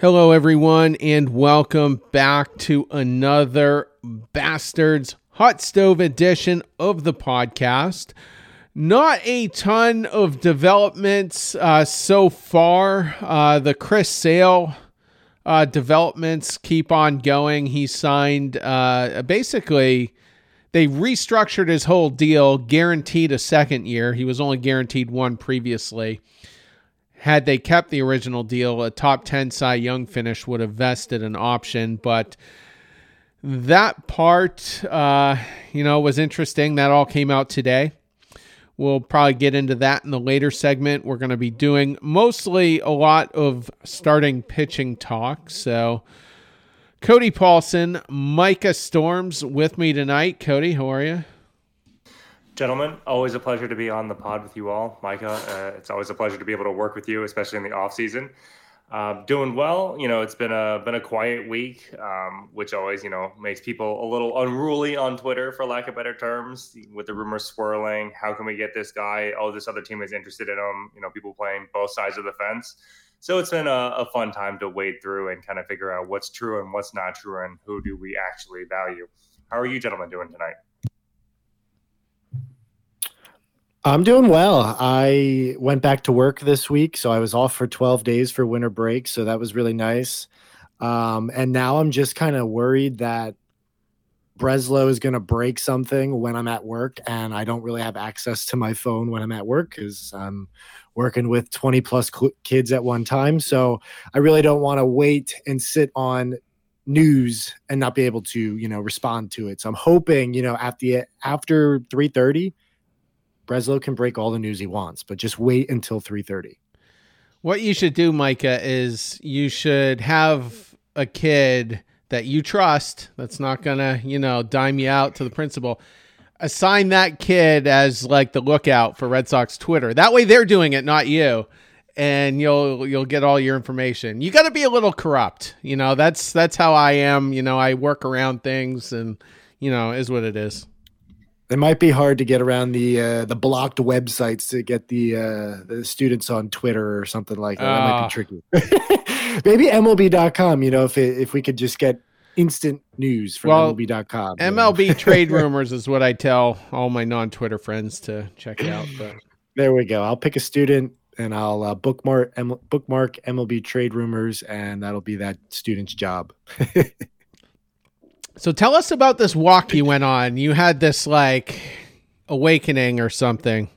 Hello, everyone, and welcome back to another Bastards Hot Stove edition of the podcast. Not a ton of developments uh, so far. Uh, the Chris Sale uh, developments keep on going. He signed uh, basically, they restructured his whole deal, guaranteed a second year. He was only guaranteed one previously had they kept the original deal, a top 10 Cy Young finish would have vested an option. But that part, uh, you know, was interesting. That all came out today. We'll probably get into that in the later segment. We're going to be doing mostly a lot of starting pitching talk. So, Cody Paulson, Micah Storms with me tonight. Cody, how are you? Gentlemen, always a pleasure to be on the pod with you all. Micah, uh, it's always a pleasure to be able to work with you, especially in the off season. Uh, doing well, you know. It's been a been a quiet week, um, which always you know makes people a little unruly on Twitter, for lack of better terms, with the rumors swirling. How can we get this guy? Oh, this other team is interested in him. You know, people playing both sides of the fence. So it's been a, a fun time to wade through and kind of figure out what's true and what's not true, and who do we actually value. How are you gentlemen doing tonight? I'm doing well. I went back to work this week, so I was off for 12 days for winter break, so that was really nice. Um, and now I'm just kind of worried that Breslow is going to break something when I'm at work, and I don't really have access to my phone when I'm at work because I'm working with 20 plus cl- kids at one time. So I really don't want to wait and sit on news and not be able to, you know, respond to it. So I'm hoping, you know, at the after 3:30 Breslow can break all the news he wants, but just wait until 3:30. What you should do, Micah, is you should have a kid that you trust that's not gonna, you know, dime you out to the principal. Assign that kid as like the lookout for Red Sox Twitter. That way they're doing it, not you. And you'll you'll get all your information. You got to be a little corrupt, you know. That's that's how I am. You know, I work around things, and you know, is what it is. It might be hard to get around the uh, the blocked websites to get the uh, the students on Twitter or something like that. Uh, that might be ah. tricky. Maybe MLB.com. You know, if it, if we could just get instant news from well, MLB.com. MLB know? trade rumors is what I tell all my non Twitter friends to check out. But. There we go. I'll pick a student and I'll uh, bookmark M- bookmark MLB trade rumors, and that'll be that student's job. So tell us about this walk you went on. You had this like awakening or something.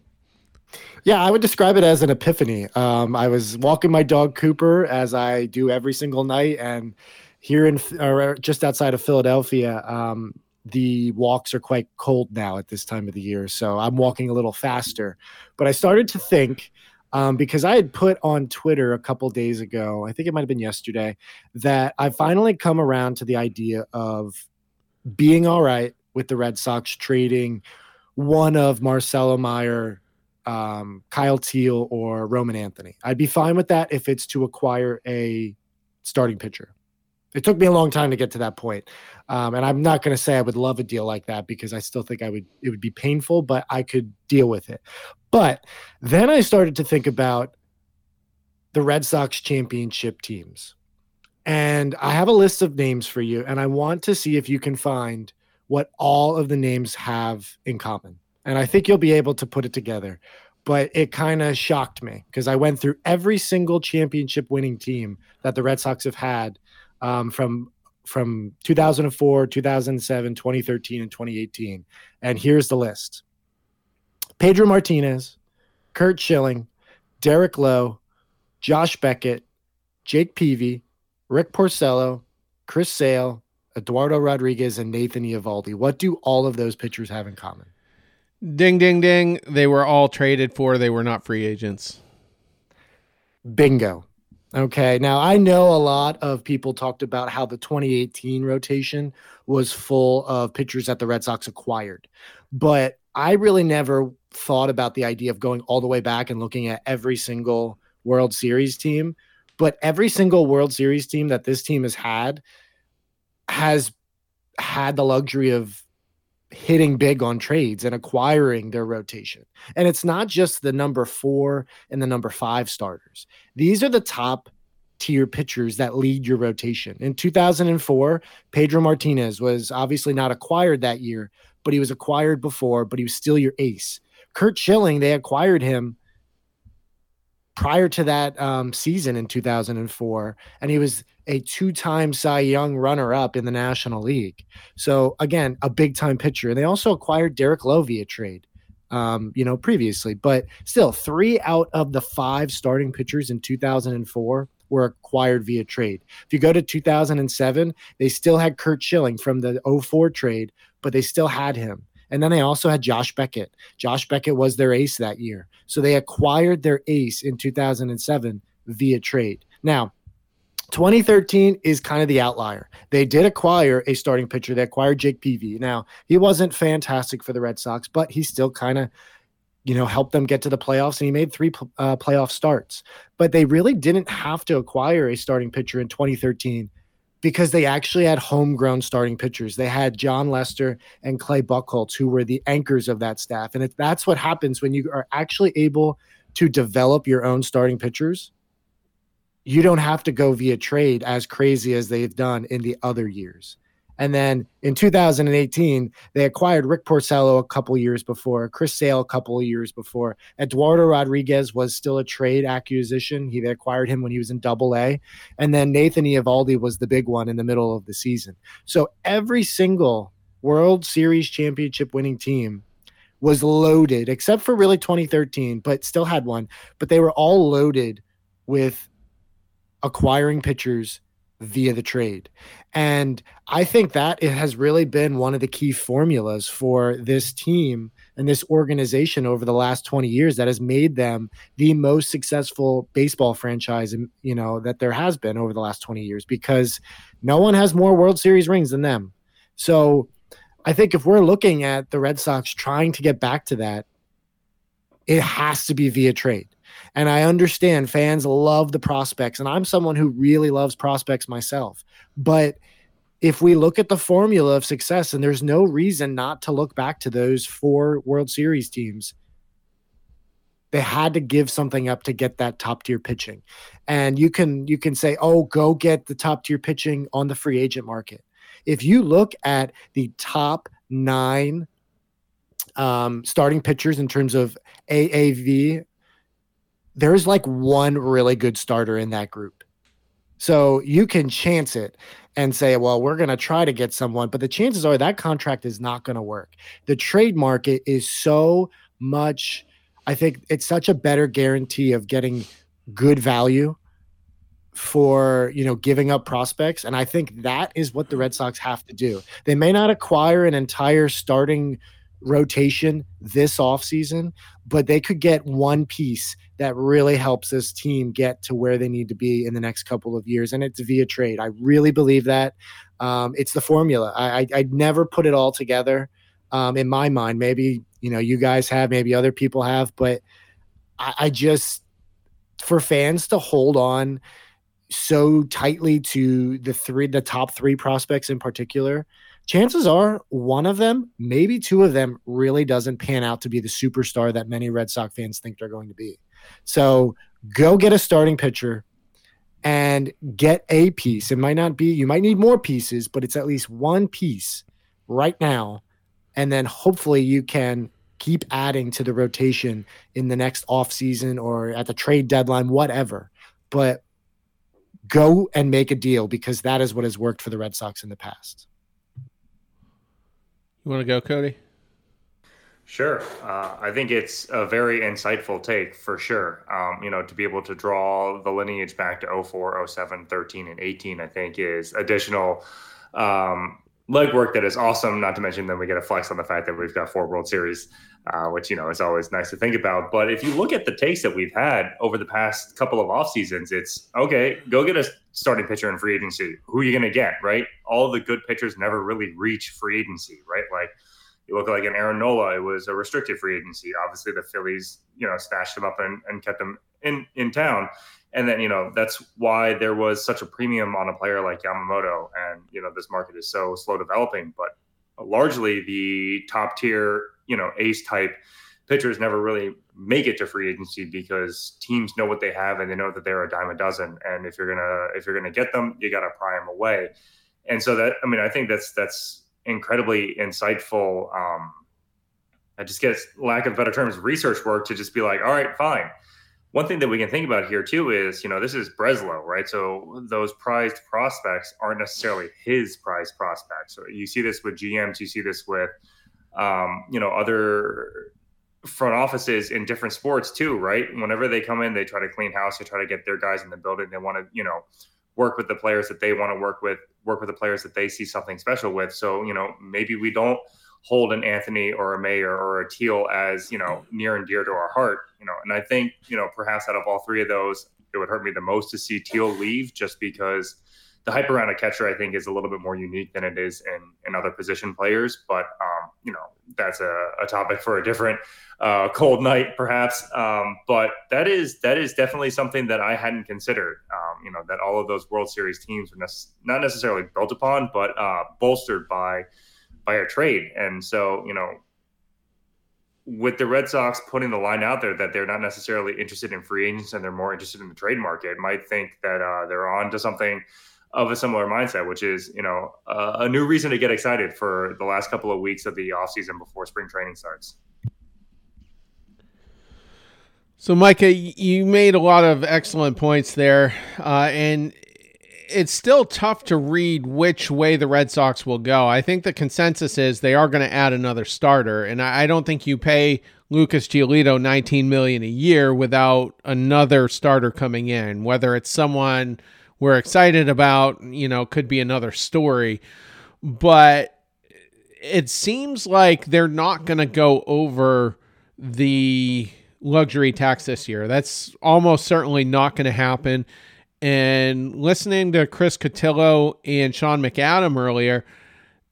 Yeah, I would describe it as an epiphany. Um, I was walking my dog Cooper as I do every single night, and here in or just outside of Philadelphia, um, the walks are quite cold now at this time of the year. So I'm walking a little faster. But I started to think um, because I had put on Twitter a couple days ago, I think it might have been yesterday, that I finally come around to the idea of being all right with the Red Sox trading one of Marcelo Mayer, um, Kyle Teel, or Roman Anthony. I'd be fine with that if it's to acquire a starting pitcher. It took me a long time to get to that point. Um, and I'm not going to say I would love a deal like that because I still think I would, it would be painful, but I could deal with it. But then I started to think about the Red Sox championship teams. And I have a list of names for you, and I want to see if you can find what all of the names have in common. And I think you'll be able to put it together. But it kind of shocked me because I went through every single championship winning team that the Red Sox have had um, from from 2004, 2007, 2013, and 2018. And here's the list Pedro Martinez, Curt Schilling, Derek Lowe, Josh Beckett, Jake Peavy, Rick Porcello, Chris Sale, Eduardo Rodriguez, and Nathan Eovaldi. What do all of those pitchers have in common? Ding, ding, ding. They were all traded for. They were not free agents. Bingo. Okay. Now, I know a lot of people talked about how the 2018 rotation was full of pitchers that the Red Sox acquired, but I really never thought about the idea of going all the way back and looking at every single World Series team but every single World Series team that this team has had has had the luxury of hitting big on trades and acquiring their rotation. And it's not just the number four and the number five starters. These are the top tier pitchers that lead your rotation. In 2004, Pedro Martinez was obviously not acquired that year, but he was acquired before, but he was still your ace. Curt Schilling, they acquired him prior to that um, season in 2004, and he was a two-time Cy Young runner-up in the National League. So again, a big-time pitcher. And they also acquired Derek Lowe via trade, um, you know, previously. But still, three out of the five starting pitchers in 2004 were acquired via trade. If you go to 2007, they still had Curt Schilling from the 04 trade, but they still had him. And then they also had Josh Beckett. Josh Beckett was their ace that year. So they acquired their ace in 2007 via trade. Now, 2013 is kind of the outlier. They did acquire a starting pitcher. They acquired Jake Peavy. Now, he wasn't fantastic for the Red Sox, but he still kind of, you know, helped them get to the playoffs and he made three uh, playoff starts. But they really didn't have to acquire a starting pitcher in 2013 because they actually had homegrown starting pitchers. They had Jon Lester and Clay Buchholz, who were the anchors of that staff. And if that's what happens when you are actually able to develop your own starting pitchers, you don't have to go via trade as crazy as they've done in the other years. And then in 2018, they acquired Rick Porcello a couple years before, Chris Sale a couple of years before. Eduardo Rodriguez was still a trade acquisition. He acquired him when he was in double A. And then Nathan Eovaldi was the big one in the middle of the season. So every single World Series championship winning team was loaded, except for really 2013, but still had one. But they were all loaded with acquiring pitchers via the trade. And I think that it has really been one of the key formulas for this team and this organization over the last 20 years that has made them the most successful baseball franchise um, you know that there has been over the last 20 years because no one has more World Series rings than them. So I think if we're looking at the Red Sox trying to get back to that, it has to be via trade. And I understand fans love the prospects, and I'm someone who really loves prospects myself. But if we look at the formula of success, and there's no reason not to look back to those four World Series teams, they had to give something up to get that top tier pitching. And you can you can say, "Oh, go get the top tier pitching on the free agent market." If you look at the top 9 um, starting pitchers in terms of AAV there's like one really good starter in that group. So you can chance it and say, well, we're going to try to get someone, but the chances are that contract is not going to work. The trade market is so much, I think it's such a better guarantee of getting good value for you know giving up prospects and i think that is what the red sox have to do they may not acquire an entire starting rotation this offseason but they could get one piece that really helps this team get to where they need to be in the next couple of years. And it's via trade. I really believe that. Um, it's the formula. I, I, I'd never put it all together um, in my mind. Maybe, you know, you guys have, maybe other people have, but I, I just, for fans to hold on so tightly to the three, the top three prospects in particular, chances are one of them, maybe two of them, really doesn't pan out to be the superstar that many Red Sox fans think they're going to be. So go get a starting pitcher and get a piece. It might not be, you might need more pieces, but it's at least one piece right now. And then hopefully you can keep adding to the rotation in the next offseason or at the trade deadline, whatever. But go and make a deal because that is what has worked for the Red Sox in the past. You want to go, Cody? Sure. Uh, I think it's a very insightful take for sure. Um, you know, to be able to draw the lineage back to 04, 07, 13, and 18, I think is additional um, legwork that is awesome. Not to mention, then we get a flex on the fact that we've got four World Series, uh, which, you know, is always nice to think about. But if you look at the takes that we've had over the past couple of off seasons, it's okay, go get a starting pitcher in free agency. Who are you going to get, right? All the good pitchers never really reach free agency, right? Like, you look like an Aaron Nola, it was a restricted free agency. Obviously, the Phillies, you know, stashed him up and, and kept him in, in town. And then, you know, that's why there was such a premium on a player like Yamamoto. And, you know, this market is so slow developing. But largely the top tier, you know, ace type pitchers never really make it to free agency because teams know what they have and they know that they're a dime a dozen. And if you're gonna if you're gonna get them, you got to pry them away. And so that I mean, I think that's that's incredibly insightful. Um, I just guess lack of better terms, research work to just be like, all right, fine. One thing that we can think about here too is, you know, this is Breslow, right? So those prized prospects aren't necessarily his prized prospects. So you see this with GMs, you see this with, um, you know, other front offices in different sports too, right? Whenever they come in, they try to clean house, they try to get their guys in the building. They want to, you know, work with the players that they want to work with, work with the players that they see something special with. So, you know, maybe we don't hold an Anthony or a Mayer or a Teel as, you know, near and dear to our heart, you know, and I think, you know, perhaps out of all three of those, it would hurt me the most to see Teel leave just because the hype around a catcher, I think, is a little bit more unique than it is in, in other position players. But, um, you know, that's a, a topic for a different uh, cold night, perhaps. Um, but that is that is definitely something that I hadn't considered. Um, you know, that all of those World Series teams were ne- not necessarily built upon, but uh, bolstered by by a trade. And so, you know, with the Red Sox putting the line out there that they're not necessarily interested in free agents and they're more interested in the trade market, might think that uh, they're on to something of a similar mindset, which is, you know, uh, a new reason to get excited for the last couple of weeks of the offseason before spring training starts. So, Micah, you made a lot of excellent points there, uh, and it's still tough to read which way the Red Sox will go. I think the consensus is they are going to add another starter, and I don't think you pay Lucas Giolito 19 million a year without another starter coming in. Whether it's someone we're excited about, you know, could be another story, but it seems like they're not going to go over the luxury tax this year. That's almost certainly not going to happen. And listening to Chris Cotillo and Sean McAdam earlier,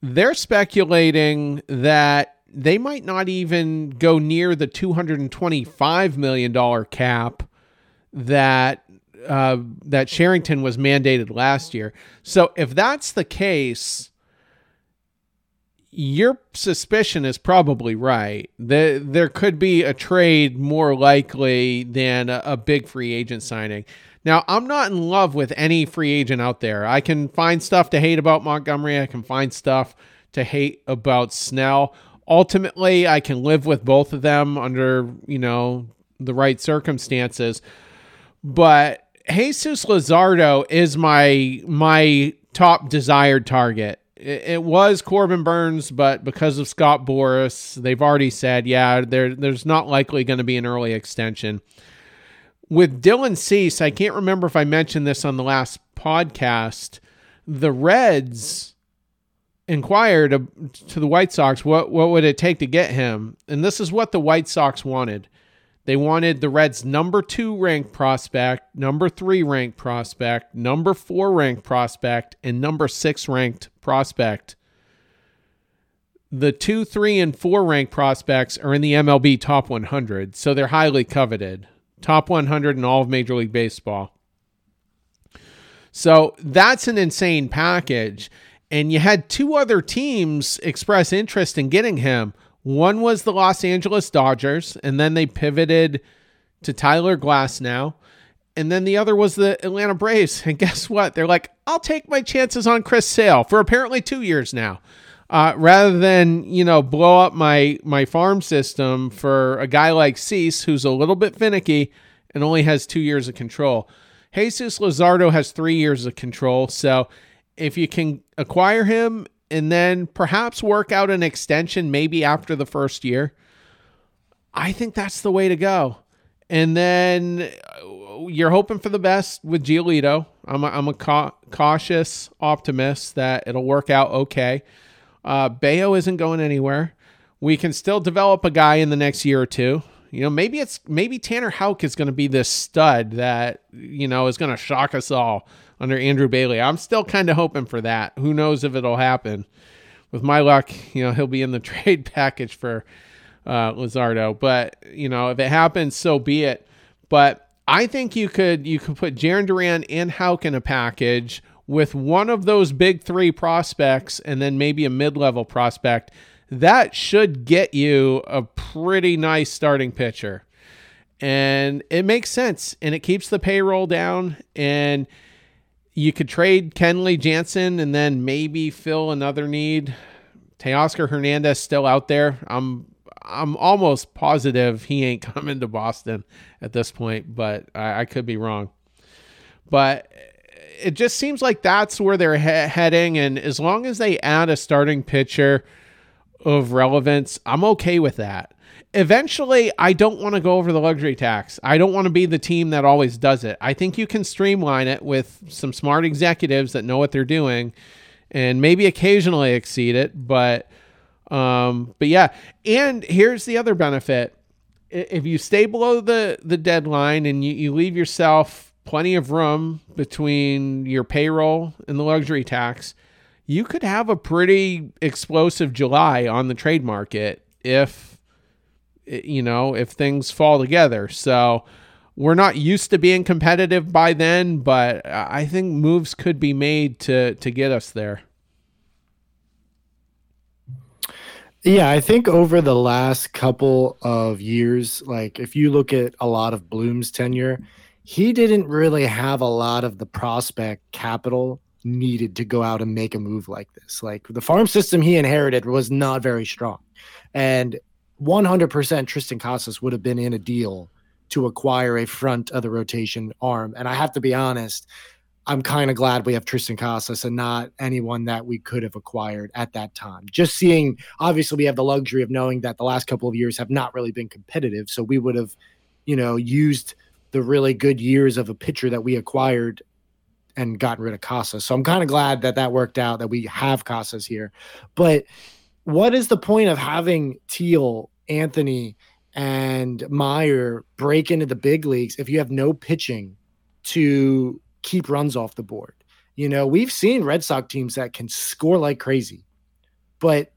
they're speculating that they might not even go near the $225 million cap that uh, that Cherington was mandated last year. So if that's the case, your suspicion is probably right. There, there could be a trade more likely than a, a, big free agent signing. Now, I'm not in love with any free agent out there. I can find stuff to hate about Montgomery. I can find stuff to hate about Snell. Ultimately, I can live with both of them under, you know, the right circumstances. But Jesus Luzardo is my my top desired target it, was Corbin Burnes, but because of Scott Boras, they've already said, yeah, there, there's not likely going to be an early extension. With Dylan Cease, I can't remember if I mentioned this on the last podcast. The Reds inquired to the White Sox what what would it take to get him, and this is what the White Sox wanted. They wanted the Reds' number two ranked prospect, number three ranked prospect, number four ranked prospect, and number six ranked prospect. The two, three, and four ranked prospects are in the MLB top 100, so they're highly coveted. Top 100 in all of Major League Baseball. So that's an insane package. And you had two other teams express interest in getting him. One was the Los Angeles Dodgers, and then they pivoted to Tyler Glasnow. And then the other was the Atlanta Braves. And guess what? They're like, I'll take my chances on Chris Sale for apparently two years now. Uh, rather than you know blow up my my farm system for a guy like Cease who's a little bit finicky and only has two years of control. Jesus Luzardo has three years of control. So if you can acquire him and then perhaps work out an extension maybe after the first year. I think that's the way to go. And then uh, you're hoping for the best with Giolito. I'm a, I'm a ca- cautious optimist that it'll work out okay. Uh, Bello isn't going anywhere. We can still develop a guy in the next year or two. You know, maybe it's maybe Tanner Houck is going to be this stud that you know is going to shock us all under Andrew Bailey. I'm still kind of hoping for that. Who knows if it'll happen? With my luck, you know, he'll be in the trade package for uh, Luzardo. But you know, if it happens, so be it. But I think you could you could put Jarren Duran and Houck in a package with one of those big three prospects, and then maybe a mid-level prospect. That should get you a pretty nice starting pitcher. And it makes sense and it keeps the payroll down. And you could trade Kenley Jansen and then maybe fill another need. Teoscar Hernandez still out there. I'm I'm almost positive he ain't coming to Boston at this point, but I, I could be wrong. But it just seems like that's where they're he- heading. And as long as they add a starting pitcher of relevance, I'm okay with that. Eventually, I don't want to go over the luxury tax. I don't want to be the team that always does it. I think you can streamline it with some smart executives that know what they're doing and maybe occasionally exceed it, but um but yeah, and here's the other benefit. If you stay below the the deadline and you, you leave yourself plenty of room between your payroll and the luxury tax, you could have a pretty explosive July on the trade market if you know, if things fall together. So we're not used to being competitive by then, but I think moves could be made to to get us there. Yeah, I think over the last couple of years, like if you look at a lot of Bloom's tenure, he didn't really have a lot of the prospect capital needed to go out and make a move like this. Like the farm system he inherited was not very strong. And 100% Triston Casas would have been in a deal to acquire a front of the rotation arm. And I have to be honest, I'm kind of glad we have Triston Casas and not anyone that we could have acquired at that time. Just seeing, obviously, we have the luxury of knowing that the last couple of years have not really been competitive. So we would have, you know, used the really good years of a pitcher that we acquired and gotten rid of Casas. So I'm kind of glad that that worked out, that we have Casas here. But what is the point of having Teel, Anthony, and Mayer break into the big leagues if you have no pitching to keep runs off the board? You know, we've seen Red Sox teams that can score like crazy, but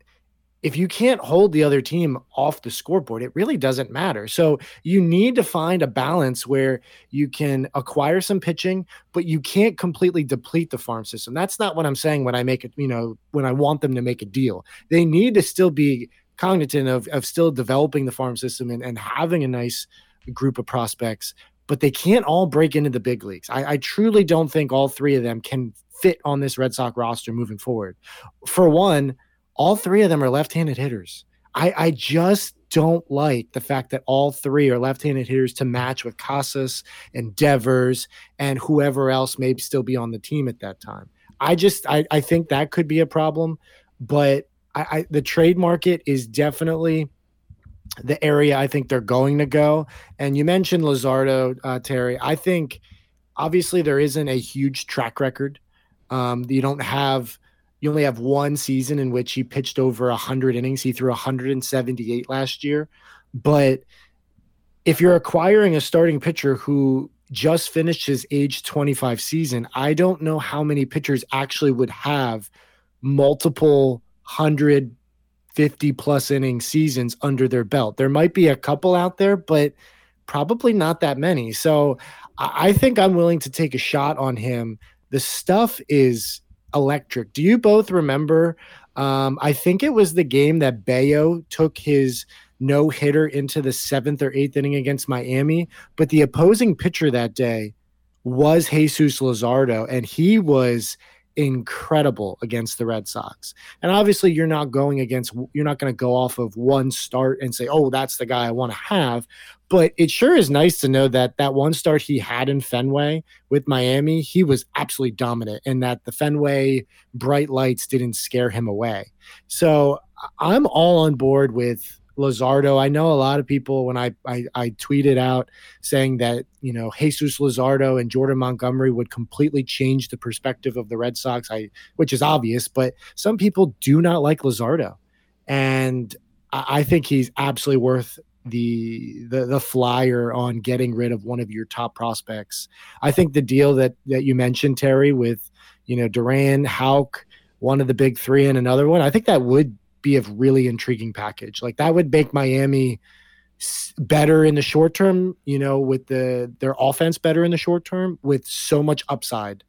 if you can't hold the other team off the scoreboard, it really doesn't matter. So you need to find a balance where you can acquire some pitching, but you can't completely deplete the farm system. That's not what I'm saying when I make it, you know, when I want them to make a deal. They need to still be cognizant of, of still developing the farm system and, and having a nice group of prospects, but they can't all break into the big leagues. I, I truly don't think all three of them can fit on this Red Sox roster moving forward. For one, all three of them are left-handed hitters. I, I just don't like the fact that all three are left-handed hitters to match with Casas and Devers and whoever else may still be on the team at that time. I just I, I think that could be a problem, but I, I the trade market is definitely the area I think they're going to go. And you mentioned Luzardo, uh, Terry. I think obviously there isn't a huge track record. Um, you don't have you only have one season in which he pitched over 100 innings. He threw 178 last year. But if you're acquiring a starting pitcher who just finished his age 25 season, I don't know how many pitchers actually would have multiple 150 plus inning seasons under their belt. There might be a couple out there, but probably not that many. So I think I'm willing to take a shot on him. The stuff is electric. Do you both remember? Um, I think it was the game that Bello took his no hitter into the seventh or eighth inning against Miami, but the opposing pitcher that day was Jesus Luzardo, and he was incredible against the Red Sox. And obviously, you're not going against, you're not going to go off of one start and say, oh, that's the guy I want to have. But it sure is nice to know that that one start he had in Fenway with Miami, he was absolutely dominant, and that the Fenway bright lights didn't scare him away. So I'm all on board with Luzardo. I know a lot of people when I, I, I tweeted out saying that you know Jesus Luzardo and Jordan Montgomery would completely change the perspective of the Red Sox. I which is obvious, but some people do not like Luzardo, and I, I think he's absolutely worth the, the the flyer on getting rid of one of your top prospects. I think the deal that that you mentioned, Terry, with you know Duran, Houck, one of the big three, and another one. I think that would be a really intriguing package. Like that would make Miami better in the short term, you know, with the their offense better in the short term with so much upside.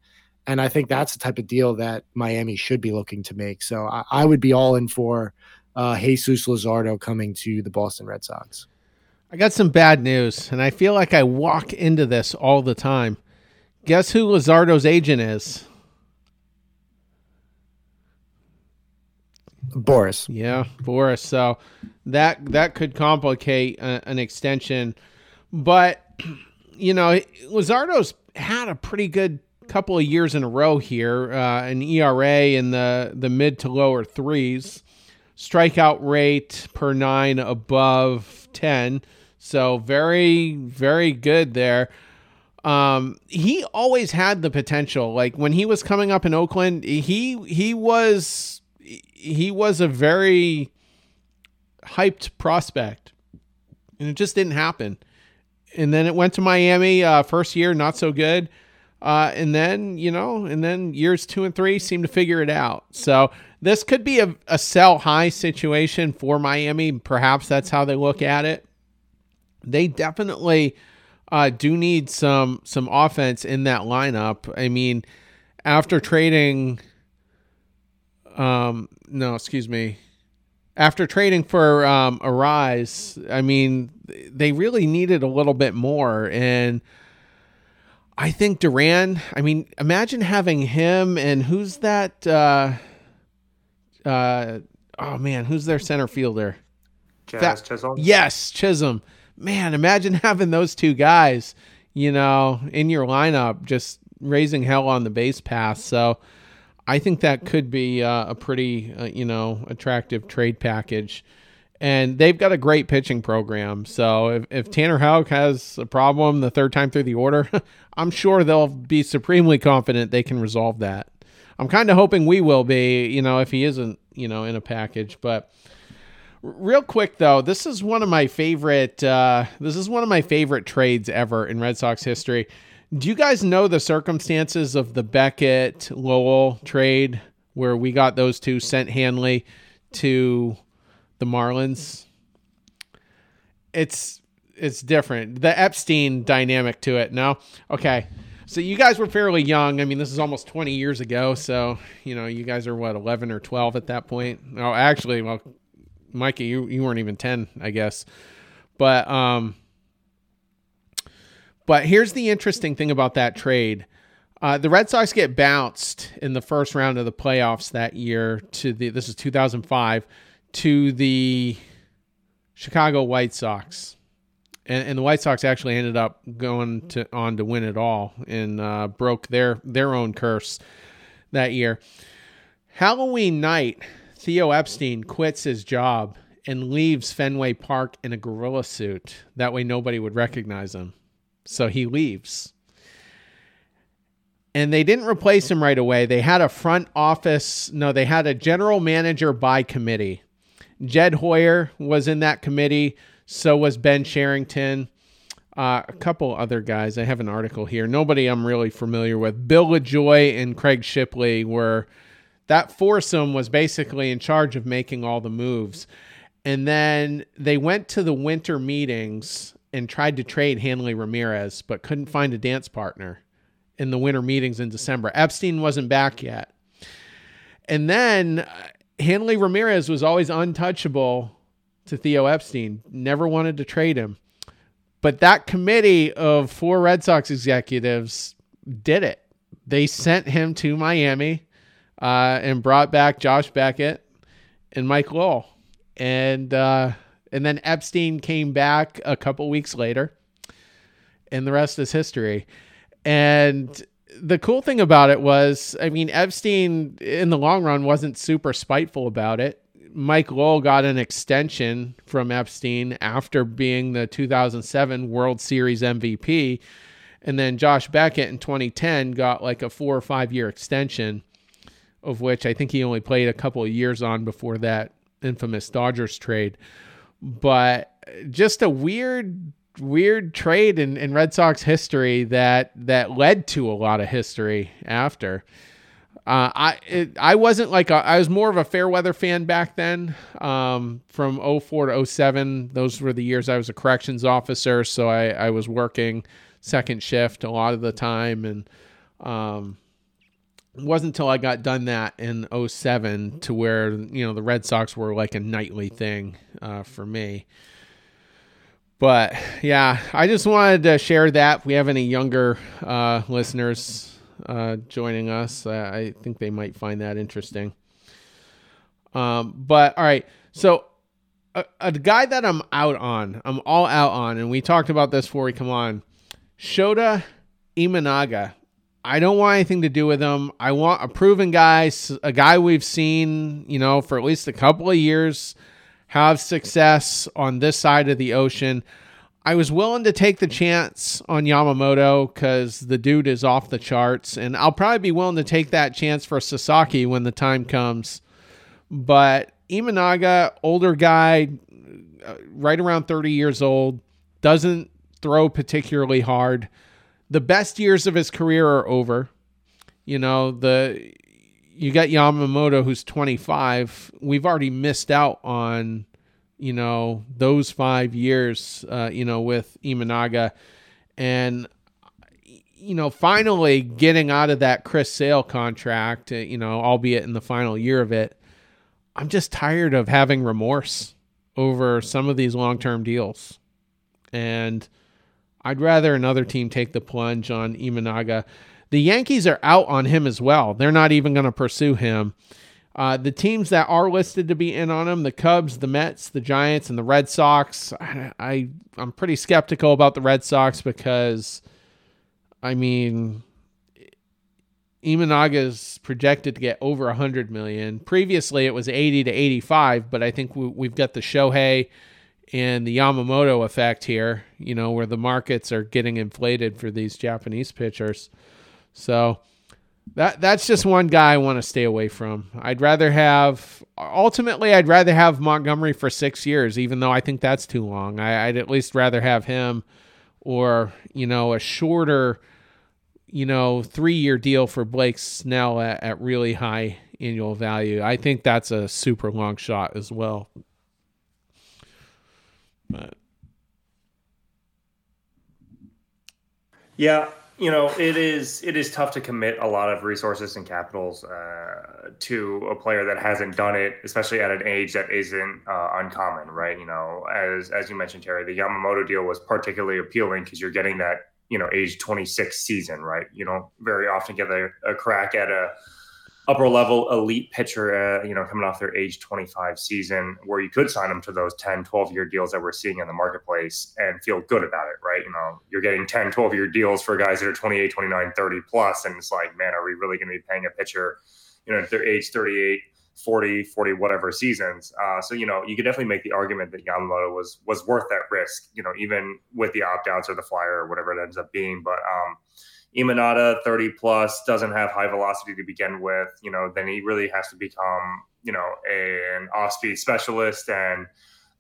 And I think that's the type of deal that Miami should be looking to make. So I, I would be all in for uh, Jesus Luzardo coming to the Boston Red Sox. I got some bad news, and I feel like I walk into this all the time. Guess who Luzardo's agent is? Boras. Yeah, Boras. So that that could complicate a, an extension, but you know, Luzardo's had a pretty good couple of years in a row here, uh, an ERA in the the mid to lower threes, strikeout rate per nine above ten. So very, very good there. Um, he always had the potential. Like when he was coming up in Oakland, he he was he was a very hyped prospect, and it just didn't happen. And then it went to Miami. Uh, first year, not so good. Uh, and then you know, and then years two and three seem to figure it out. So this could be a, a sell high situation for Miami. Perhaps that's how they look at it they definitely uh, do need some some offense in that lineup. I mean, after trading, um, no, excuse me, after trading for um, Arraez, I mean, they really needed a little bit more, and I think Duran. I mean, imagine having him and who's that? Uh, uh, oh man, who's their center fielder? Jazz Chisholm. Yes, Chisholm man, imagine having those two guys, you know, in your lineup, just raising hell on the base pass. So I think that could be uh, a pretty, uh, you know, attractive trade package. And they've got a great pitching program. So if, if Tanner Houck has a problem the third time through the order, I'm sure they'll be supremely confident they can resolve that. I'm kind of hoping we will be, you know, if he isn't, you know, in a package. But Real quick though, this is one of my favorite. Uh, this is one of my favorite trades ever in Red Sox history. Do you guys know the circumstances of the Beckett Lowell trade where we got those two sent Hanley to the Marlins? It's it's different. The Epstein dynamic to it. No, okay. So you guys were fairly young. I mean, this is almost 20 years ago. So you know, you guys are what 11 or 12 at that point. Oh, actually, well, Mikey, you, you weren't even 10, I guess. But um but here's the interesting thing about that trade. Uh, the Red Sox get bounced in the first round of the playoffs that year to the this is 2005 to the Chicago White Sox. And, and the White Sox actually ended up going to on to win it all and uh, broke their their own curse that year. Halloween night, Theo Epstein quits his job and leaves Fenway Park in a gorilla suit. That way nobody would recognize him. So he leaves. And they didn't replace him right away. They had a front office, no, they had a general manager by committee. Jed Hoyer was in that committee. So was Ben Cherington. Uh, a couple other guys. I have an article here. Nobody I'm really familiar with. Bill LaJoie and Craig Shipley were that foursome was basically in charge of making all the moves. And then they went to the winter meetings and tried to trade Hanley Ramirez, but couldn't find a dance partner in the winter meetings in December. Epstein wasn't back yet. And then uh, Hanley Ramirez was always untouchable to Theo Epstein, never wanted to trade him. But that committee of four Red Sox executives did it. They sent him to Miami uh, and brought back Josh Beckett and Mike Lowell. And uh, and then Epstein came back a couple weeks later, and the rest is history. And the cool thing about it was, I mean, Epstein in the long run wasn't super spiteful about it. Mike Lowell got an extension from Epstein after being the 2007 World Series MVP. And then Josh Beckett in 2010 got like a four or five year extension of which I think he only played a couple of years on before that infamous Dodgers trade. But just a weird, weird trade in, in Red Sox history that that led to a lot of history after. Uh, I it, I wasn't like a, I was more of a fair weather fan back then. Um, from 04 to 07, those were the years I was a corrections officer, so I, I was working second shift a lot of the time, and um, it wasn't until I got done that in 07 to where, you know, the Red Sox were like a nightly thing uh, for me. but yeah, I just wanted to share that. If we have any younger uh, listeners uh, joining us, I think they might find that interesting. Um, but all right, so a, a, guy that I'm out on, I'm all out on, and we talked about this before we come on, Shota Imanaga. I don't want anything to do with him. I want a proven guy, a guy we've seen, you know, for at least a couple of years have success on this side of the ocean. I was willing to take the chance on Yamamoto because the dude is off the charts, and I'll probably be willing to take that chance for Sasaki when the time comes. But Imanaga, older guy, uh, right around 30 years old, doesn't throw particularly hard. The best years of his career are over. You know, the you got Yamamoto who's 25. We've already missed out on you know those 5 years uh, you know with Imanaga and you know finally getting out of that Chris Sale contract, uh, you know, albeit in the final year of it I'm just tired of having remorse over some of these long term deals. And I'd rather another team take the plunge on Imanaga. The Yankees are out on him as well. They're not even going to pursue him. Uh, the teams that are listed to be in on him, the Cubs, the Mets, the Giants, and the Red Sox. I, I I'm pretty skeptical about the Red Sox because, I mean, Imanaga is projected to get over 100 million. Previously, it was 80 to 85, but I think we, have got the Shohei and the Yamamoto effect here, you know, where the markets are getting inflated for these Japanese pitchers. So that that's just one guy I want to stay away from. I'd rather have ultimately I'd rather have Montgomery for 6 years even though I think that's too long. I, I'd at least rather have him or, you know, a shorter you know, three year deal for Blake Snell at, at really high annual value. I think that's a super long shot as well. But yeah, you know, it is it is tough to commit a lot of resources and capitals uh, to a player that hasn't done it, especially at an age that isn't uh, uncommon, right? You know, as as you mentioned, Terry, the Yamamoto deal was particularly appealing because you're getting that you know age 26 season right you don't very often get a, a crack at a upper level elite pitcher uh, you know coming off their age 25 season where you could sign them to those 10 12 year deals that we're seeing in the marketplace and feel good about it right you know you're getting 10 12 year deals for guys that are 28 29 30 plus and it's like man are we really going to be paying a pitcher you know at their age 38 40, 40, whatever seasons. Uh, so, you know, you could definitely make the argument that Yamamoto was was worth that risk, you know, even with the opt outs or the flyer or whatever it ends up being. But um, Imanaga, 30 plus, doesn't have high velocity to begin with, you know, then he really has to become, you know, a, an off speed specialist. And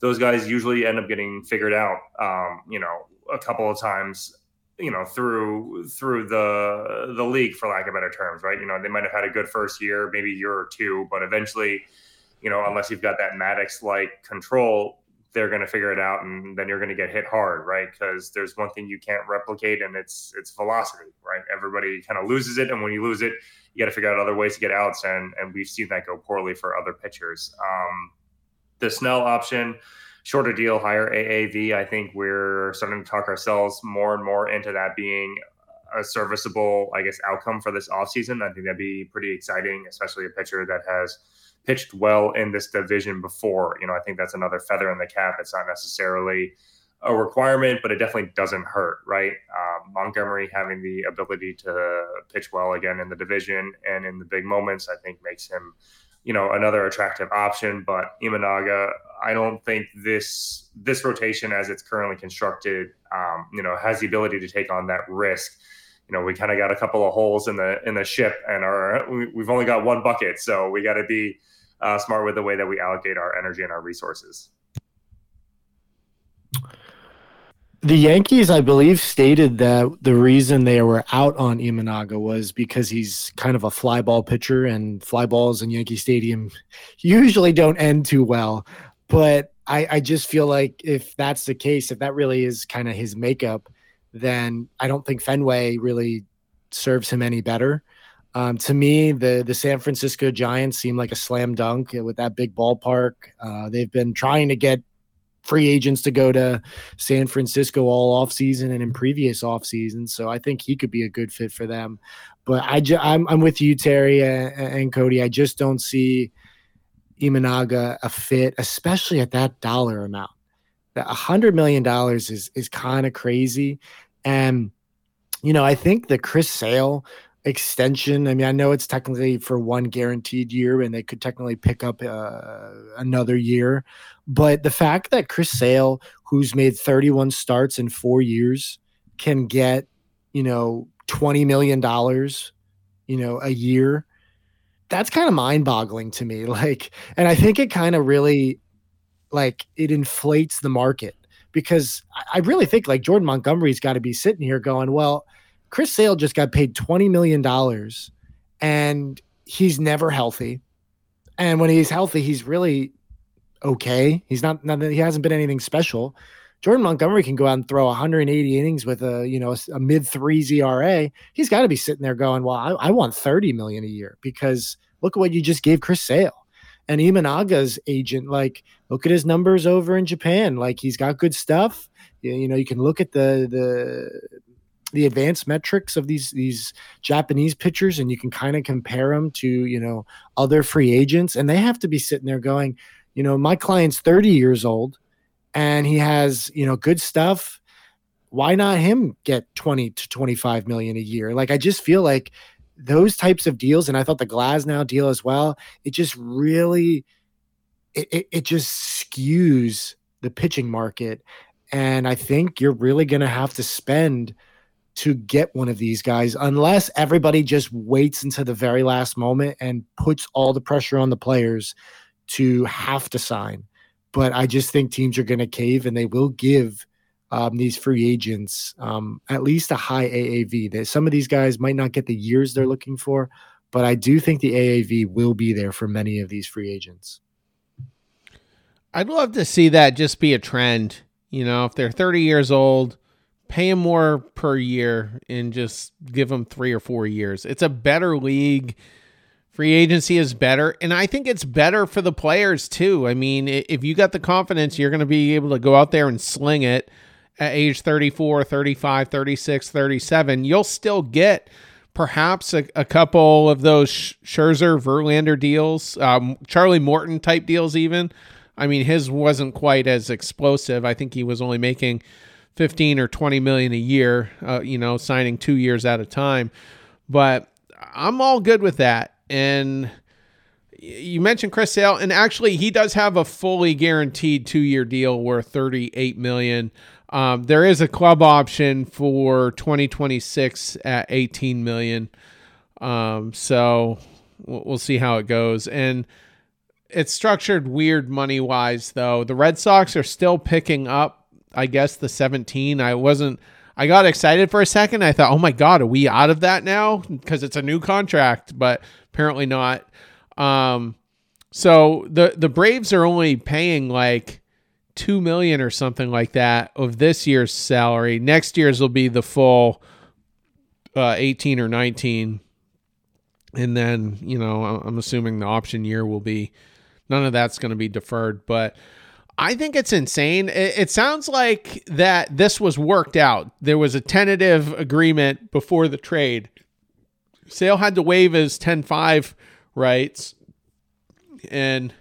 those guys usually end up getting figured out, um, you know, a couple of times you know through through the the league for lack of better terms right you know they might have had a good first year maybe year or two but eventually you know unless you've got that Maddux like control they're going to figure it out and then you're going to get hit hard right? Because there's one thing you can't replicate and it's it's velocity right? Everybody kind of loses it and when you lose it you got to figure out other ways to get outs and and we've seen that go poorly for other pitchers. Um the snell option shorter deal, higher AAV, I think we're starting to talk ourselves more and more into that being a serviceable, I guess, outcome for this offseason. I think that'd be pretty exciting, especially a pitcher that has pitched well in this division before. You know, I think that's another feather in the cap. It's not necessarily a requirement, but it definitely doesn't hurt, right? Um, Montgomery having the ability to pitch well again in the division and in the big moments, I think makes him you know another attractive option. But Imanaga, I don't think this this rotation as it's currently constructed, um, you know, has the ability to take on that risk. You know, we kind of got a couple of holes in the in the ship, and our we, have only got one bucket, so we got to be uh, smart with the way that we allocate our energy and our resources. The Yankees, I believe, stated that the reason they were out on Imanaga was because he's kind of a fly ball pitcher, and fly balls in Yankee Stadium usually don't end too well. But I, I just feel like if that's the case, if that really is kind of his makeup, then I don't think Fenway really serves him any better. Um, to me, the the San Francisco Giants seem like a slam dunk with that big ballpark. Uh, they've been trying to get free agents to go to San Francisco all off season and in previous off seasons. So I think he could be a good fit for them. But I ju- I'm, I'm with you, Terry and, and Cody. I just don't see Imanaga a fit, especially at that dollar amount. That hundred million dollars is is kind of crazy. And you know, I think the Chris Sale extension. I mean, I know it's technically for one guaranteed year, and they could technically pick up uh, another year. But the fact that Chris Sale, who's made 31 starts in four years, can get, you know, $20 million, you know, a year, that's kind of mind boggling to me. Like, and I think it kind of really, like, it inflates the market because I really think like Jordan Montgomery's got to be sitting here going, well, Chris Sale just got paid $20 million and he's never healthy. And when he's healthy, he's really okay. He's not, not he hasn't been anything special. Jordan Montgomery can go out and throw 180 innings with a you know a, a mid threes ERA. He's got to be sitting there going, "Well, I, I, want 30 million a year because look at what you just gave Chris Sale." And Imanaga's agent, like, look at his numbers over in Japan. Like, he's got good stuff. You, you know, you can look at the the the advanced metrics of these these Japanese pitchers and you can kind of compare them to you know other free agents and they have to be sitting there going you know my client's 30 years old and he has you know good stuff. Why not him get 20 to 25 million a year? Like i just feel like those types of deals and i thought the Glasnow deal as well it just really it, it, it just skews the pitching market and i think you're really going to have to spend to get one of these guys unless everybody just waits until the very last moment and puts all the pressure on the players to have to sign. But I just think teams are going to cave and they will give um, these free agents um, at least a high AAV. That some of these guys might not get the years they're looking for, but I do think the AAV will be there for many of these free agents. I'd love to see that just be a trend. You know, if they're 30 years old, pay him more per year and just give him three or four years. It's a better league. Free agency is better. And I think it's better for the players too. I mean, if you got the confidence, you're going to be able to go out there and sling it at age 34, 35, 36, 37. You'll still get perhaps a, a couple of those Scherzer, Verlander deals, um, Charlie Morton type deals, even. I mean, his wasn't quite as explosive. I think he was only making 15 or 20 million a year, uh, you know, signing two years at a time. But I'm all good with that. And you mentioned Chris Sale, and actually, he does have a fully guaranteed two year deal worth 38 million. Um, there is a club option for 2026 at 18 million. Um, so we'll, see how it goes. And it's structured weird money wise, though. The Red Sox are still picking up I guess the 17. I wasn't I got excited for a second. I thought, "Oh my god, are we out of that now?" because it's a new contract, but apparently not. Um so the the Braves are only paying like 2 million or something like that of this year's salary. Next year's will be the full uh 18 or 19. And then, you know, I'm assuming the option year will be none of that's going to be deferred, but I think it's insane. It, sounds like that this was worked out. There was a tentative agreement before the trade. Sale had to waive his 10 5 rights. And